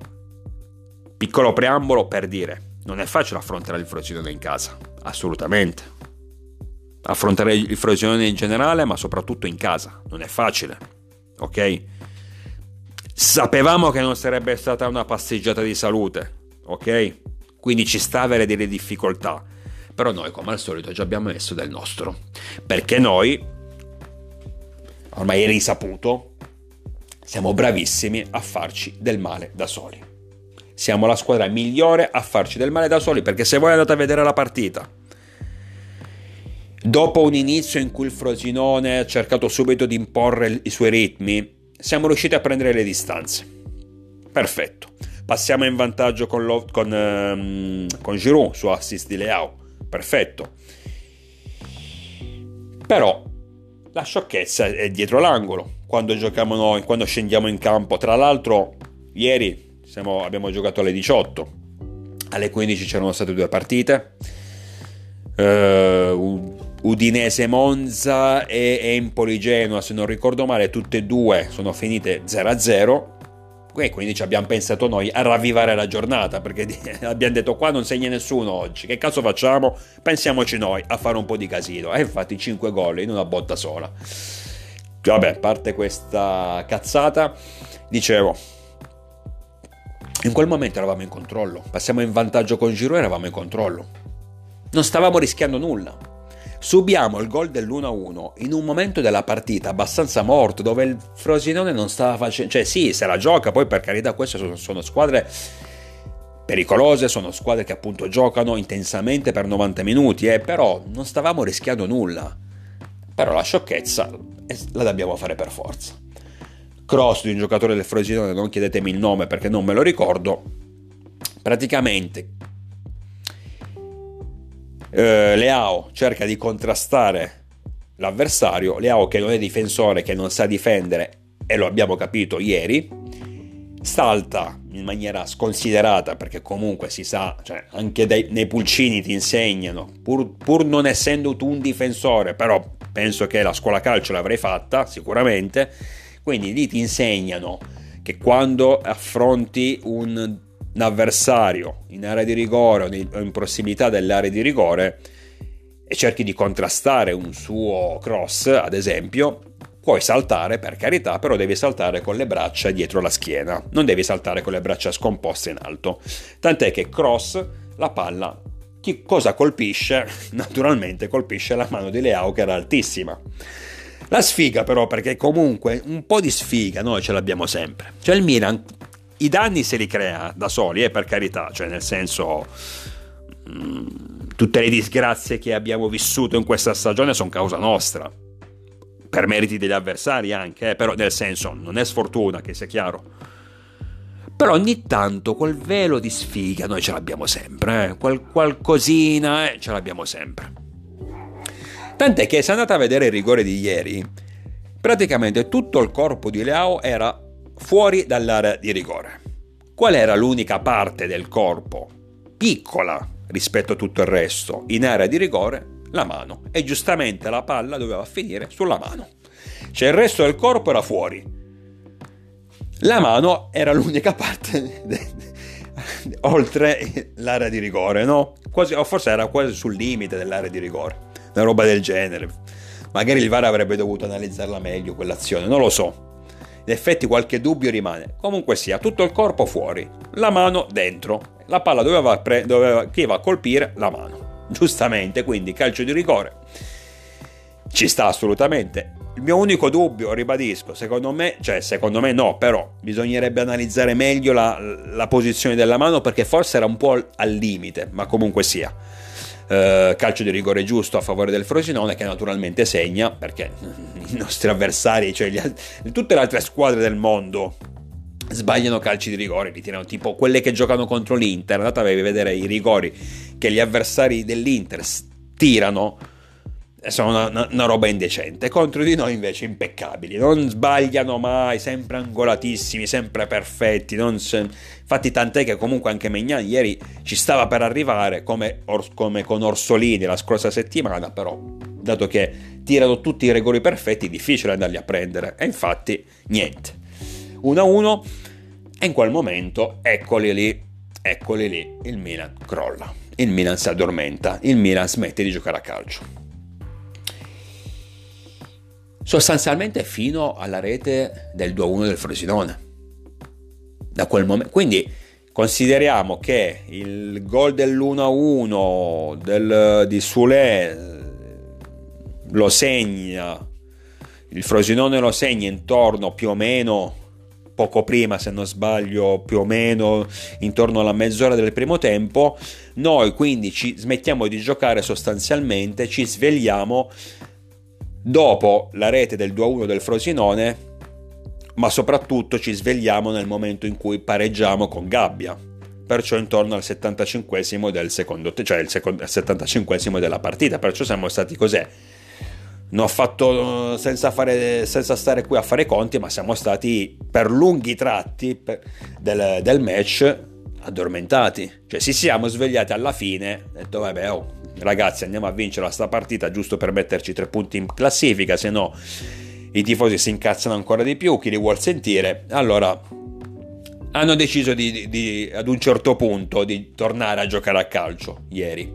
piccolo preambolo per dire, non è facile affrontare il Frosinone in casa, assolutamente. Affrontare il Frosinone in generale, ma soprattutto in casa, non è facile, ok? Sapevamo che non sarebbe stata una passeggiata di salute, ok? Quindi ci sta avere delle difficoltà. Però noi, come al solito, già abbiamo messo del nostro. Perché noi ormai è risaputo, siamo bravissimi a farci del male da soli. Siamo la squadra migliore a farci del male da soli perché se voi andate a vedere la partita, dopo un inizio in cui il Frosinone ha cercato subito di imporre i suoi ritmi, siamo riusciti a prendere le distanze. Perfetto. Passiamo in vantaggio con, lo, con, um, con Giroud su assist di Leao. Perfetto. Però la sciocchezza è dietro l'angolo quando giochiamo noi, quando scendiamo in campo. Tra l'altro, ieri siamo, abbiamo giocato alle 18, alle 15 c'erano state due partite. Uh, Udinese Monza e Empoli Genoa, se non ricordo male, tutte e due sono finite 0-0. E quindi ci abbiamo pensato noi a ravvivare la giornata perché abbiamo detto qua non segna nessuno oggi, che cazzo facciamo? Pensiamoci noi a fare un po' di casino. E infatti 5 gol in una botta sola. Vabbè, a parte questa cazzata, dicevo, in quel momento eravamo in controllo, passiamo in vantaggio con Giro e eravamo in controllo. Non stavamo rischiando nulla. Subiamo il gol dell'1-1 in un momento della partita abbastanza morto, dove il Frosinone non stava facendo... Cioè sì, se la gioca, poi per carità queste sono, sono squadre pericolose, sono squadre che appunto giocano intensamente per 90 minuti, eh, però non stavamo rischiando nulla. Però la sciocchezza la dobbiamo fare per forza. Cross di un giocatore del Frosinone, non chiedetemi il nome perché non me lo ricordo, praticamente eh, Leao cerca di contrastare l'avversario, Leao che non è difensore, che non sa difendere, e lo abbiamo capito ieri, salta in maniera sconsiderata perché comunque si sa, cioè, anche dai, nei pulcini ti insegnano, pur, pur, non essendo tu un difensore, però penso che la scuola calcio l'avrei fatta sicuramente, quindi lì ti insegnano che quando affronti un, un avversario in area di rigore o in prossimità dell'area di rigore e cerchi di contrastare un suo cross, ad esempio, puoi saltare per carità, però devi saltare con le braccia dietro la schiena, non devi saltare con le braccia scomposte in alto. Tant'è che cross la palla chi cosa colpisce? Naturalmente colpisce la mano di Leao che era altissima. La sfiga però, perché comunque un po' di sfiga noi ce l'abbiamo sempre. Cioè il Milan i danni se li crea da soli, eh, per carità, cioè nel senso mm, tutte le disgrazie che abbiamo vissuto in questa stagione sono causa nostra. Per meriti degli avversari anche, eh, però nel senso non è sfortuna che sia chiaro. Però ogni tanto quel velo di sfiga noi ce l'abbiamo sempre, eh? Qual- qualcosina eh, ce l'abbiamo sempre. Tant'è che se andate a vedere il rigore di ieri, praticamente tutto il corpo di Leao era fuori dall'area di rigore. Qual era l'unica parte del corpo piccola rispetto a tutto il resto in area di rigore? La mano. E giustamente la palla doveva finire sulla mano. Cioè il resto del corpo era fuori. La mano era l'unica parte oltre l'area di rigore, no? Quasi, o forse era quasi sul limite dell'area di rigore, una roba del genere. Magari il VAR avrebbe dovuto analizzarla meglio quell'azione, non lo so. In effetti qualche dubbio rimane. Comunque sia, tutto il corpo fuori, la mano dentro. La palla doveva, pre- doveva chi va a colpire la mano. Giustamente, quindi calcio di rigore. Ci sta assolutamente. Il mio unico dubbio, ribadisco, secondo me, cioè secondo me no, però bisognerebbe analizzare meglio la, la posizione della mano perché forse era un po' al limite, ma comunque sia eh, calcio di rigore giusto a favore del Frosinone che naturalmente segna perché i nostri avversari, cioè gli, tutte le altre squadre del mondo sbagliano calci di rigore, li tirano tipo quelle che giocano contro l'Inter, andate a vedere i rigori che gli avversari dell'Inter tirano sono una, una, roba indecente. Contro di noi invece impeccabili, non sbagliano mai, sempre angolatissimi, sempre perfetti. Se... Infatti tant'è che comunque anche Megnan ieri ci stava per arrivare come, or, come, con Orsolini la scorsa settimana, però dato che tirano tutti i rigori perfetti difficile andarli a prendere. E infatti niente. 1-1 e in quel momento eccoli lì, eccoli lì, il Milan crolla. Il Milan si addormenta, il Milan smette di giocare a calcio sostanzialmente fino alla rete del 2-1 del Frosinone. Da quel momento, quindi consideriamo che il gol dell'1-1 del, di Sule lo segna, il Frosinone lo segna intorno più o meno poco prima, se non sbaglio, più o meno intorno alla mezz'ora del primo tempo. Noi quindi ci smettiamo di giocare sostanzialmente, ci svegliamo dopo la rete del 2-1 del Frosinone, ma soprattutto ci svegliamo nel momento in cui pareggiamo con Gabbia, perciò intorno al 75 del secondo, cioè il, secondo, il 75 della partita, perciò siamo stati cos'è? Non ho fatto senza, fare, senza stare qui a fare conti, ma siamo stati per lunghi tratti del, del match addormentati. Cioè, ci siamo svegliati alla fine, detto vabbè, oh, ragazzi andiamo a vincere questa partita giusto per metterci tre punti in classifica, se no i tifosi si incazzano ancora di più, chi li vuol sentire, allora hanno deciso di, di, ad un certo punto di tornare a giocare a calcio ieri.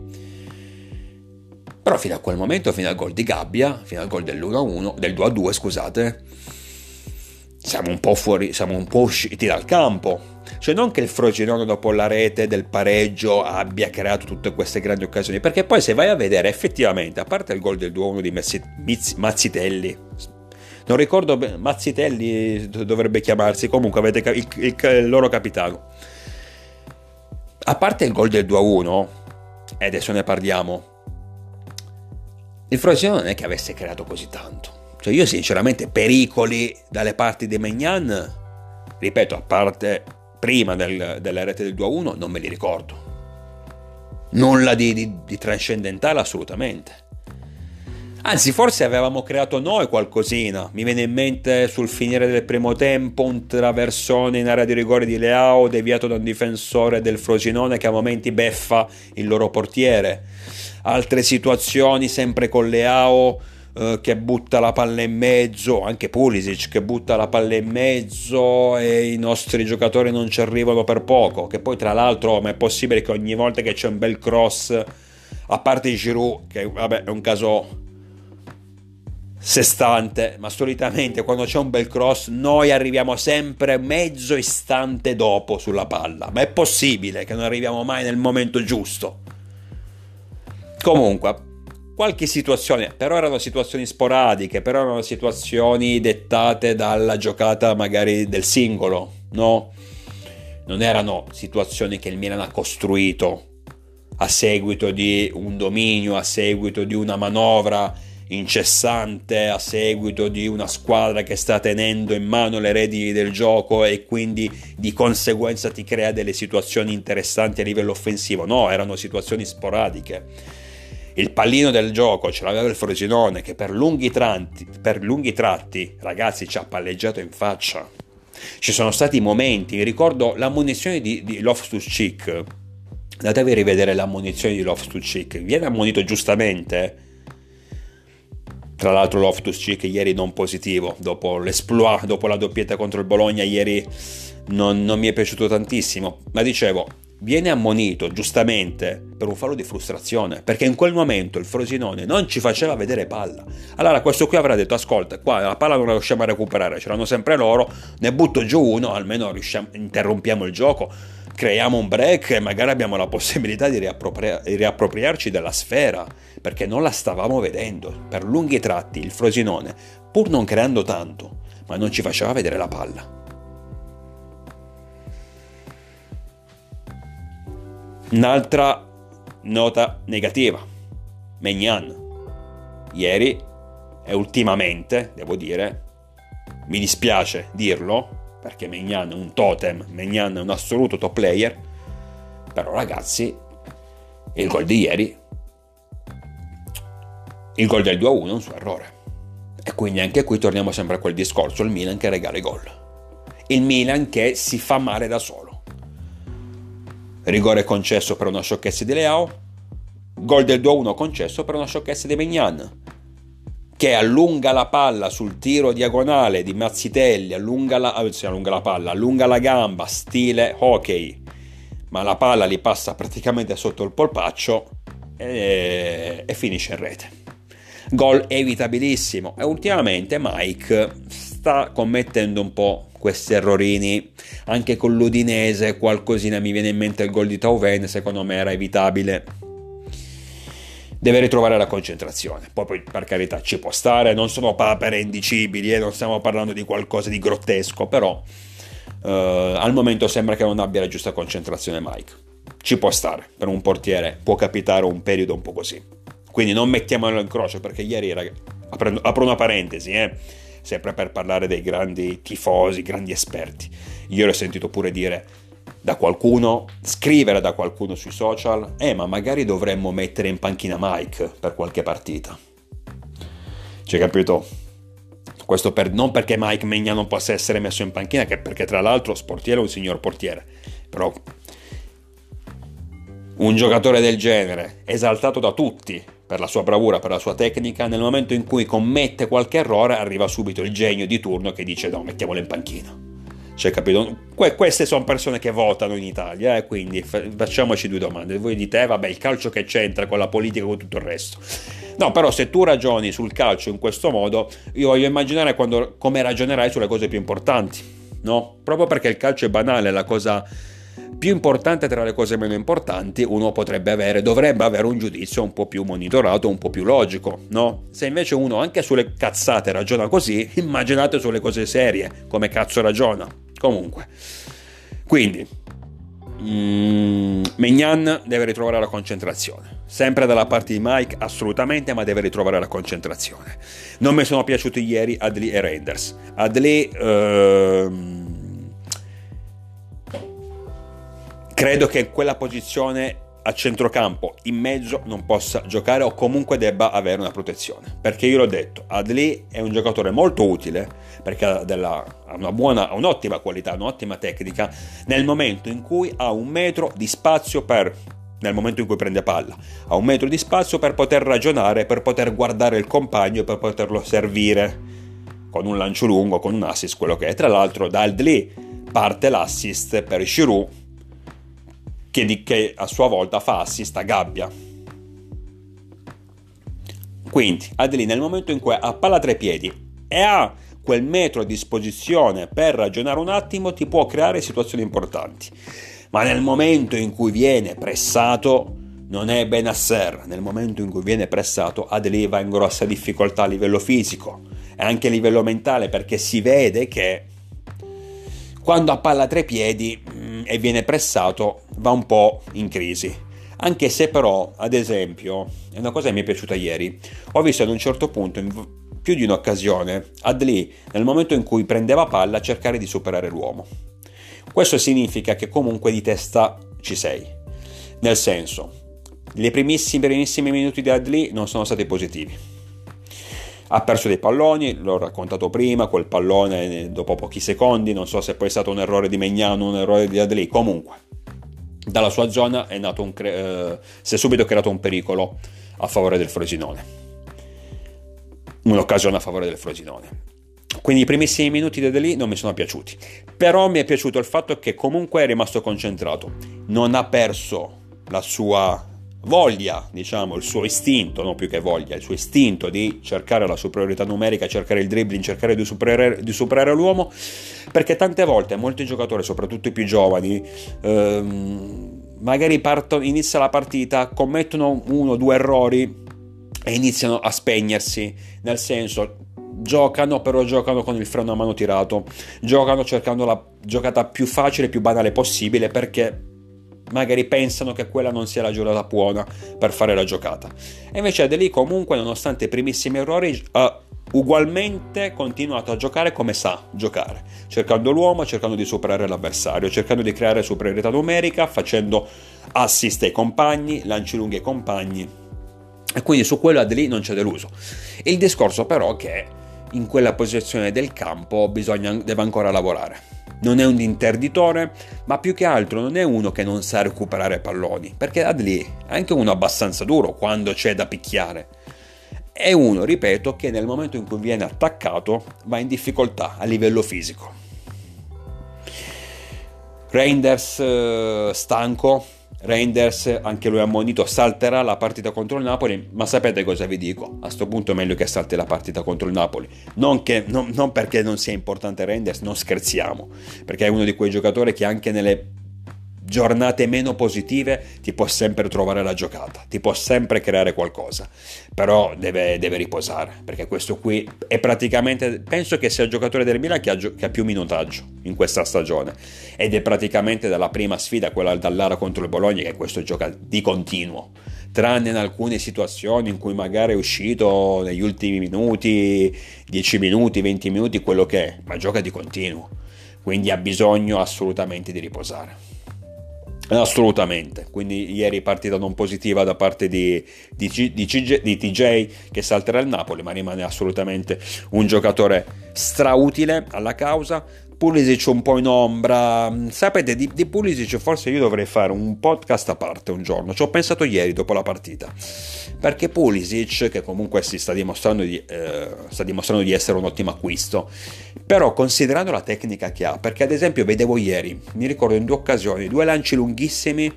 Però fino a quel momento, fino al gol di Gabbia, fino al gol dell'1-1, del 2-2, scusate, siamo un po' fuori, siamo un po' usciti dal campo. Cioè non che il Frosinone dopo la rete del pareggio abbia creato tutte queste grandi occasioni, perché poi se vai a vedere effettivamente, a parte il gol del 2-1 di Messi, Mazzitelli, non ricordo, Mazzitelli dovrebbe chiamarsi, comunque avete il, il, il loro capitano. A parte il gol del 2-1, e adesso ne parliamo, il Frosinone non è che avesse creato così tanto. Cioè io sinceramente pericoli dalle parti di Megnan, ripeto, a parte prima del, della rete del 2-1, non me li ricordo. Nulla di, di, di trascendentale assolutamente. Anzi, forse avevamo creato noi qualcosina. Mi viene in mente sul finire del primo tempo un traversone in area di rigore di Leao deviato da un difensore del Frosinone che a momenti beffa il loro portiere. Altre situazioni sempre con Leao eh, che butta la palla in mezzo, anche Pulisic che butta la palla in mezzo e i nostri giocatori non ci arrivano per poco. Che poi tra l'altro ma è possibile che ogni volta che c'è un bel cross, a parte Giroud, che vabbè è un caso sestante, ma solitamente quando c'è un bel cross noi arriviamo sempre mezzo istante dopo sulla palla, ma è possibile che non arriviamo mai nel momento giusto. Comunque, qualche situazione, però erano situazioni sporadiche, però erano situazioni dettate dalla giocata magari del singolo, no? Non erano situazioni che il Milan ha costruito a seguito di un dominio, a seguito di una manovra incessante a seguito di una squadra che sta tenendo in mano le redini del gioco e quindi di conseguenza ti crea delle situazioni interessanti a livello offensivo. No, erano situazioni sporadiche. Il pallino del gioco ce l'aveva il Frosinone che per lunghi, tratti, per lunghi tratti, ragazzi, ci ha palleggiato in faccia. Ci sono stati momenti, ricordo la munizione di, di Loftus Cheek. Andatevi a rivedere la munizione di Loftus Cheek. Viene ammonito giustamente tra l'altro Loftus Cheek ieri non positivo, dopo l'esploit, dopo la doppietta contro il Bologna ieri non, non mi è piaciuto tantissimo. Ma dicevo, viene ammonito giustamente per un fallo di frustrazione, perché in quel momento il Frosinone non ci faceva vedere palla. Allora questo qui avrà detto, ascolta, qua la palla non la riusciamo a recuperare, ce l'hanno sempre loro, ne butto giù uno, almeno interrompiamo il gioco creiamo un break e magari abbiamo la possibilità di, riappropria- riappropriarci della sfera, perché non la stavamo vedendo. Per lunghi tratti il Frosinone, pur non creando tanto, ma non ci faceva vedere la palla. Un'altra nota negativa, Megnan. Ieri e ultimamente, devo dire, mi dispiace dirlo, perché Megnan è un totem, Megnan è un assoluto top player, però ragazzi, il gol di ieri, il gol del 2-1 è un suo errore. E quindi anche qui torniamo sempre a quel discorso, il Milan che regala i gol. Il Milan che si fa male da solo. Rigore concesso per una sciocchezza di Leao, gol del 2-1 concesso per una sciocchezza di Megnan che allunga la palla sul tiro diagonale di Mazzitelli, allunga la, anzi, allunga la palla, allunga la gamba, stile hockey, ma la palla gli passa praticamente sotto il polpaccio e, e finisce in rete. Gol evitabilissimo. E ultimamente Mike sta commettendo un po' questi errorini anche con l'Udinese qualcosina mi viene in mente il gol di Tauven secondo me era evitabile deve ritrovare la concentrazione. Poi, per carità, ci può stare, non sono papere indicibili, eh, non stiamo parlando di qualcosa di grottesco, però eh, al momento sembra che non abbia la giusta concentrazione Mike. Ci può stare, per un portiere può capitare un periodo un po' così. Quindi non mettiamolo in croce perché ieri, ragazzi, apro una parentesi, eh, sempre per parlare dei grandi tifosi, grandi esperti. Io l'ho sentito pure dire da qualcuno, scrivere da qualcuno sui social, eh ma magari dovremmo mettere in panchina Mike per qualche partita. Ci hai capito? Questo per, non perché Mike Megna non possa essere messo in panchina, che perché tra l'altro sportiere è un signor portiere, però un giocatore del genere, esaltato da tutti per la sua bravura, per la sua tecnica, nel momento in cui commette qualche errore arriva subito il genio di turno che dice no, mettiamolo in panchina Cioè, capito? Que- queste sono persone che votano in Italia, eh? quindi fa- facciamoci due domande. Voi dite, eh, vabbè, il calcio che c'entra con la politica e con tutto il resto. No, però se tu ragioni sul calcio in questo modo, io voglio immaginare quando, come ragionerai sulle cose più importanti, no? Proprio perché il calcio è banale, la cosa più importante tra le cose meno importanti, uno potrebbe avere, dovrebbe avere un giudizio un po' più monitorato, un po' più logico, no? Se invece uno anche sulle cazzate ragiona così, immaginate sulle cose serie, come cazzo ragiona. Comunque, quindi, mm, Megnan deve ritrovare la concentrazione. Sempre dalla parte di Mike, assolutamente, ma deve ritrovare la concentrazione. Non mi sono piaciuti ieri Adli e Reinders. Adli... Ehm, credo che quella posizione a centrocampo in mezzo non possa giocare o comunque debba avere una protezione. Perché io l'ho detto Adli è un giocatore molto utile perché ha, della, ha una buona un'ottima qualità un'ottima tecnica nel momento in cui ha un metro di spazio per nel momento in cui prende palla ha un metro di spazio per poter ragionare per poter guardare il compagno per poterlo servire con un lancio lungo con un assist quello che è. Tra l'altro da Adli parte l'assist per Giroud che, di, che a sua volta fa assist a Gabbia. Quindi Adli nel momento in cui ha palla tra i piedi e ha quel metro a disposizione per ragionare un attimo ti può creare situazioni importanti. Ma nel momento in cui viene pressato non è Benasser, nel momento in cui viene pressato Adli va in grossa difficoltà a livello fisico e anche a livello mentale perché si vede che quando ha palla tra i piedi mm, e viene pressato va un po' in crisi. Anche se però, ad esempio, è una cosa che mi è piaciuta ieri, ho visto ad un certo punto, in più di un'occasione, Adli, nel momento in cui prendeva palla, cercare di superare l'uomo. Questo significa che comunque di testa ci sei. Nel senso, i primissimi, primissimi minuti di Adli non sono stati positivi ha perso dei palloni, l'ho raccontato prima, quel pallone dopo pochi secondi, non so se poi è stato un errore di Megnano un errore di Adli, comunque dalla sua zona è nato un cre- eh, si è subito creato un pericolo a favore del Frosinone. Un'occasione a favore del Frosinone. Quindi i primissimi minuti di Adli non mi sono piaciuti, però mi è piaciuto il fatto che comunque è rimasto concentrato, non ha perso la sua voglia, diciamo, il suo istinto, non più che voglia, il suo istinto di cercare la superiorità numerica, cercare il dribbling, cercare di superare, di superare l'uomo, perché tante volte molti giocatori, soprattutto i più giovani, ehm, magari partono, inizia la partita, commettono uno o due errori e iniziano a spegnersi, nel senso giocano, però giocano con il freno a mano tirato, giocano cercando la giocata più facile, più banale possibile perché magari pensano che quella non sia la giornata buona per fare la giocata. E invece Adeli comunque, nonostante i primissimi errori, ha ugualmente continuato a giocare come sa giocare, cercando l'uomo, cercando di superare l'avversario, cercando di creare superiorità numerica, facendo assist ai compagni, lanci lunghi ai compagni. E quindi su quello Adeli non c'è deluso. Il discorso però è che in quella posizione del campo bisogna, deve ancora lavorare non è un interditore, ma più che altro non è uno che non sa recuperare palloni, perché Adli è anche uno abbastanza duro quando c'è da picchiare. È uno, ripeto, che nel momento in cui viene attaccato va in difficoltà a livello fisico. Reinders eh, stanco, Reinders, anche lui ammonito, salterà la partita contro il Napoli, ma sapete cosa vi dico? A questo punto è meglio che salti la partita contro il Napoli. Non, che, non, non perché non sia importante Reinders, non scherziamo, perché è uno di quei giocatori che anche nelle giornate meno positive ti può sempre trovare la giocata, ti può sempre creare qualcosa, però deve, deve riposare, perché questo qui è praticamente, penso che sia il giocatore del Milan che ha, che ha, più minutaggio in questa stagione, ed è praticamente dalla prima sfida, quella dall'Ara contro il Bologna, che questo gioca di continuo, tranne in alcune situazioni in cui magari è uscito negli ultimi minuti, 10 minuti, 20 minuti, quello che è, ma gioca di continuo, quindi ha bisogno assolutamente di riposare. Assolutamente, quindi ieri partita non positiva da parte di, di, di, di, TJ che salterà il Napoli, ma rimane assolutamente un giocatore strautile alla causa. Pulisic un po' in ombra. Sapete, di, di, Pulisic forse io dovrei fare un podcast a parte un giorno. Ci ho pensato ieri dopo la partita. Perché Pulisic, che comunque si sta dimostrando di, eh, sta dimostrando di essere un ottimo acquisto, però considerando la tecnica che ha, perché ad esempio vedevo ieri, mi ricordo in due occasioni, due lanci lunghissimi.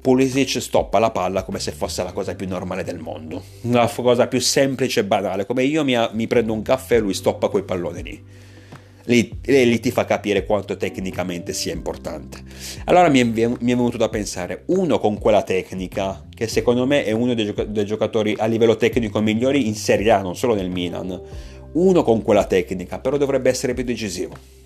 Pulisic stoppa la palla come se fosse la cosa più normale del mondo, la cosa più semplice e banale, come io mi, mi prendo un caffè e lui stoppa quei palloni lì lì, lì, ti fa capire quanto tecnicamente sia importante. Allora mi è, mi è, venuto da pensare, uno con quella tecnica, che secondo me è uno dei, gioc- dei giocatori a livello tecnico migliori in Serie A, non solo nel Milan, uno con quella tecnica, però dovrebbe essere più decisivo.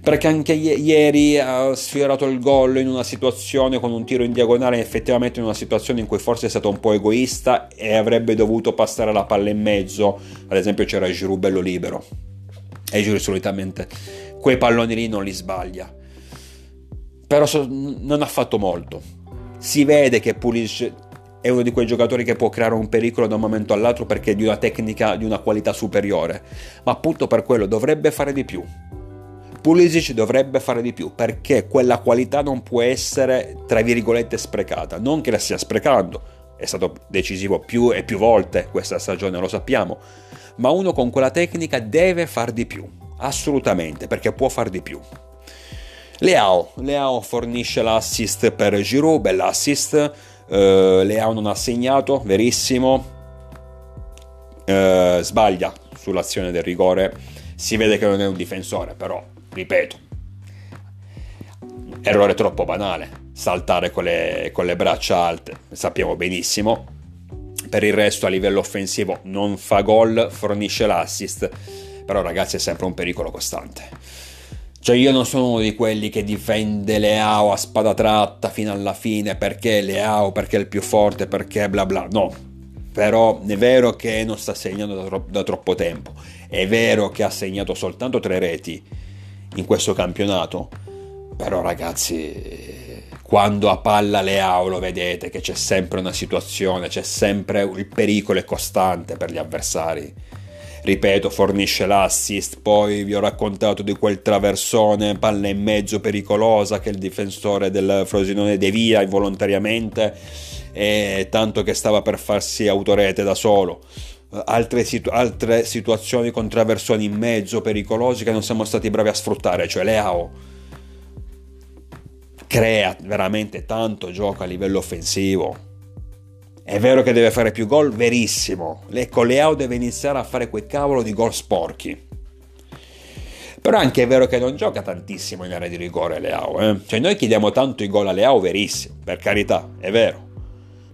Perché anche ieri ha sfiorato il gol in una situazione con un tiro in diagonale, effettivamente in una situazione in cui forse è stato un po' egoista e avrebbe dovuto passare la palla in mezzo. Ad esempio c'era Giroud bello libero e Giroud solitamente quei palloni lì non li sbaglia. Però so, non ha fatto molto. Si vede che Pulisic è uno di quei giocatori che può creare un pericolo da un momento all'altro perché è di una tecnica, di una qualità superiore. Ma appunto per quello dovrebbe fare di più. Pulisic dovrebbe fare di più perché quella qualità non può essere, tra virgolette, sprecata. Non che la stia sprecando, è stato decisivo più e più volte questa stagione, lo sappiamo ma uno con quella tecnica deve far di più, assolutamente, perché può far di più. Leao, Leao fornisce l'assist per Giroud, bell'assist, uh, Leao non ha segnato, verissimo, uh, sbaglia sull'azione del rigore, si vede che non è un difensore, però, ripeto, errore troppo banale, saltare con le, con le braccia alte, sappiamo benissimo, per il resto a livello offensivo non fa gol, fornisce l'assist, però ragazzi è sempre un pericolo costante. Cioè io non sono uno di quelli che difende Leao a spada tratta fino alla fine perché Leao, perché è il più forte, perché bla bla, no. Però è vero che non sta segnando da, tro- da troppo tempo, è vero che ha segnato soltanto tre reti in questo campionato, però ragazzi quando a palla Leao lo vedete che c'è sempre una situazione, c'è sempre il pericolo è costante per gli avversari. Ripeto, fornisce l'assist, poi vi ho raccontato di quel traversone, palla in mezzo pericolosa che il difensore del Frosinone devia involontariamente, e tanto che stava per farsi autorete da solo. Altre, situ- altre situazioni con traversoni in mezzo pericolosi che non siamo stati bravi a sfruttare, cioè Leao crea veramente tanto gioco a livello offensivo. È vero che deve fare più gol, verissimo. Ecco, Leao deve iniziare a fare quei cavolo di gol sporchi. Però anche è vero che non gioca tantissimo in area di rigore Leao. Eh? Cioè noi chiediamo tanto i gol a Leao, verissimo, per carità, è vero.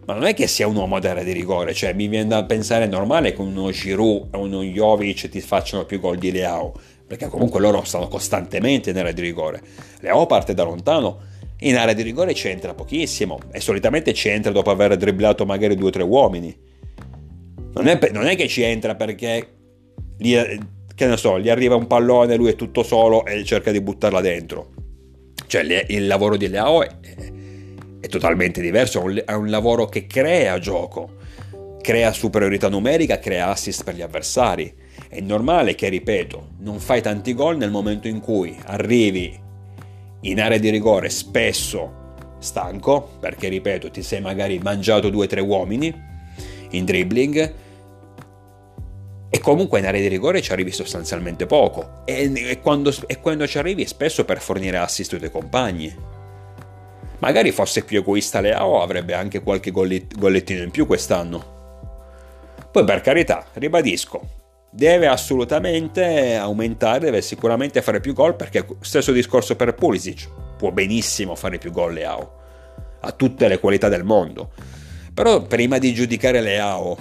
Ma non è che sia un uomo d'area di rigore, cioè mi viene da pensare normale che uno Giroud o uno Jovic ti facciano più gol di Leao, perché comunque loro stanno costantemente in area di rigore. Leao parte da lontano in area di rigore c'entra pochissimo e solitamente c'entra dopo aver dribblato magari due o tre uomini. Non è, non è che ci entra perché gli, ne so, gli arriva un pallone, lui è tutto solo e cerca di buttarla dentro. Cioè il lavoro di Leao è, è totalmente diverso, è un lavoro che crea gioco, crea superiorità numerica, crea assist per gli avversari. È normale che, ripeto, non fai tanti gol nel momento in cui arrivi in area di rigore spesso stanco, perché ripeto, ti sei magari mangiato due o tre uomini in dribbling e comunque in area di rigore ci arrivi sostanzialmente poco e, e, quando, e quando, ci arrivi è spesso per fornire assist ai tuoi compagni. Magari fosse più egoista Leao avrebbe anche qualche gollettino in più quest'anno. Poi per carità, ribadisco, deve assolutamente aumentare, deve sicuramente fare più gol perché stesso discorso per Pulisic, può benissimo fare più gol Leao, ha tutte le qualità del mondo. Però prima di giudicare Leao,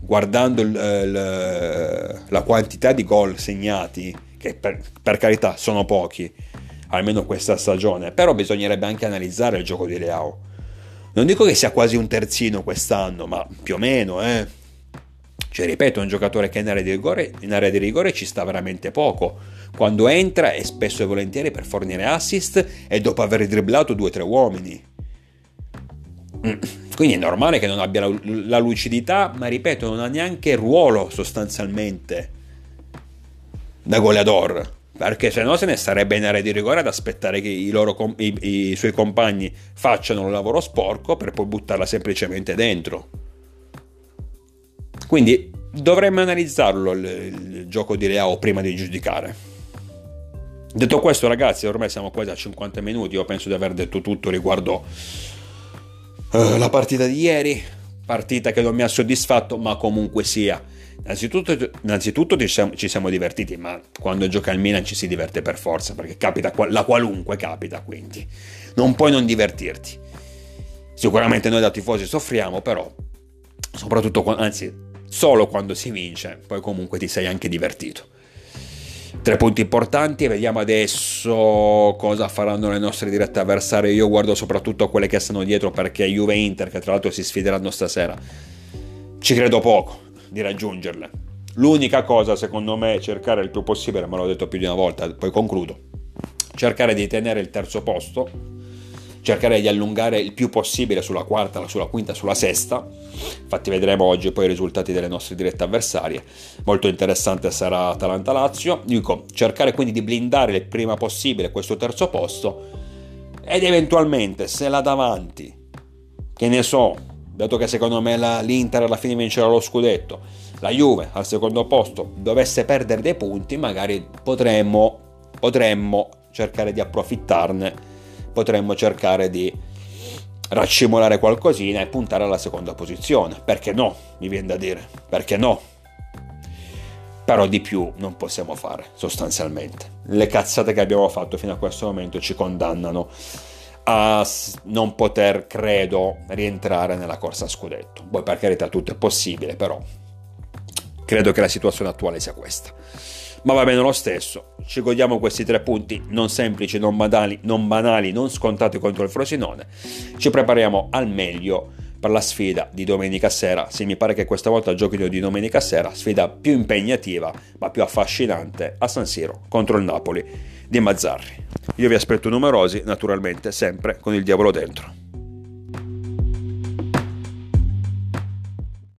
guardando il, il, la quantità di gol segnati, che per, per carità sono pochi, almeno questa stagione, però bisognerebbe anche analizzare il gioco di Leao. Non dico che sia quasi un terzino quest'anno, ma più o meno, eh cioè, ripeto, un giocatore che in area, rigore, in area di rigore ci sta veramente poco. Quando entra è spesso e volentieri per fornire assist e dopo aver dribblato due o tre uomini. Quindi è normale che non abbia la, la lucidità, ma ripeto, non ha neanche ruolo sostanzialmente da goleador. perché se no se ne starebbe in area di rigore ad aspettare che i, loro, i, i suoi compagni facciano un lavoro sporco per poi buttarla semplicemente dentro. Quindi dovremmo analizzarlo il, il gioco di Leao prima di giudicare. Detto questo, ragazzi, ormai siamo quasi a 50 minuti. Io penso di aver detto tutto riguardo uh, la partita di ieri. Partita che non mi ha soddisfatto, ma comunque sia. Innanzitutto, innanzitutto ci, siamo, ci, siamo, divertiti, ma quando gioca il Milan ci si diverte per forza, perché capita la qualunque capita, quindi non puoi non divertirti. Sicuramente noi da tifosi soffriamo, però soprattutto, anzi, solo quando si vince, poi comunque ti sei anche divertito. Tre punti importanti, vediamo adesso cosa faranno le nostre dirette avversarie. Io guardo soprattutto quelle che stanno dietro perché Juve e Inter, che tra l'altro si sfideranno stasera, ci credo poco di raggiungerle. L'unica cosa, secondo me, è cercare il più possibile, me l'ho detto più di una volta, poi concludo, cercare di tenere il terzo posto cercare di allungare il più possibile sulla quarta, sulla quinta, sulla sesta. Infatti vedremo oggi poi i risultati delle nostre dirette avversarie. Molto interessante sarà Atalanta-Lazio. Dico, cercare quindi di blindare il prima possibile questo terzo posto ed eventualmente se là davanti, che ne so, dato che secondo me la, l'Inter alla fine vincerà lo scudetto, la Juve al secondo posto dovesse perdere dei punti, magari potremmo, potremmo cercare di approfittarne potremmo cercare di raccimolare qualcosina e puntare alla seconda posizione. Perché no? Mi viene da dire. Perché no? Però di più non possiamo fare, sostanzialmente. Le cazzate che abbiamo fatto fino a questo momento ci condannano a non poter, credo, rientrare nella corsa a scudetto. Poi per carità tutto è possibile, però credo che la situazione attuale sia questa ma va bene lo stesso. Ci godiamo questi tre punti non semplici, non banali, non, banali, non scontati contro il Frosinone. Ci prepariamo al meglio per la sfida di domenica sera. Sì, mi pare che questa volta giochino di domenica sera, sfida più impegnativa ma più affascinante a San Siro contro il Napoli di Mazzarri. Io vi aspetto numerosi, naturalmente sempre con il diavolo dentro.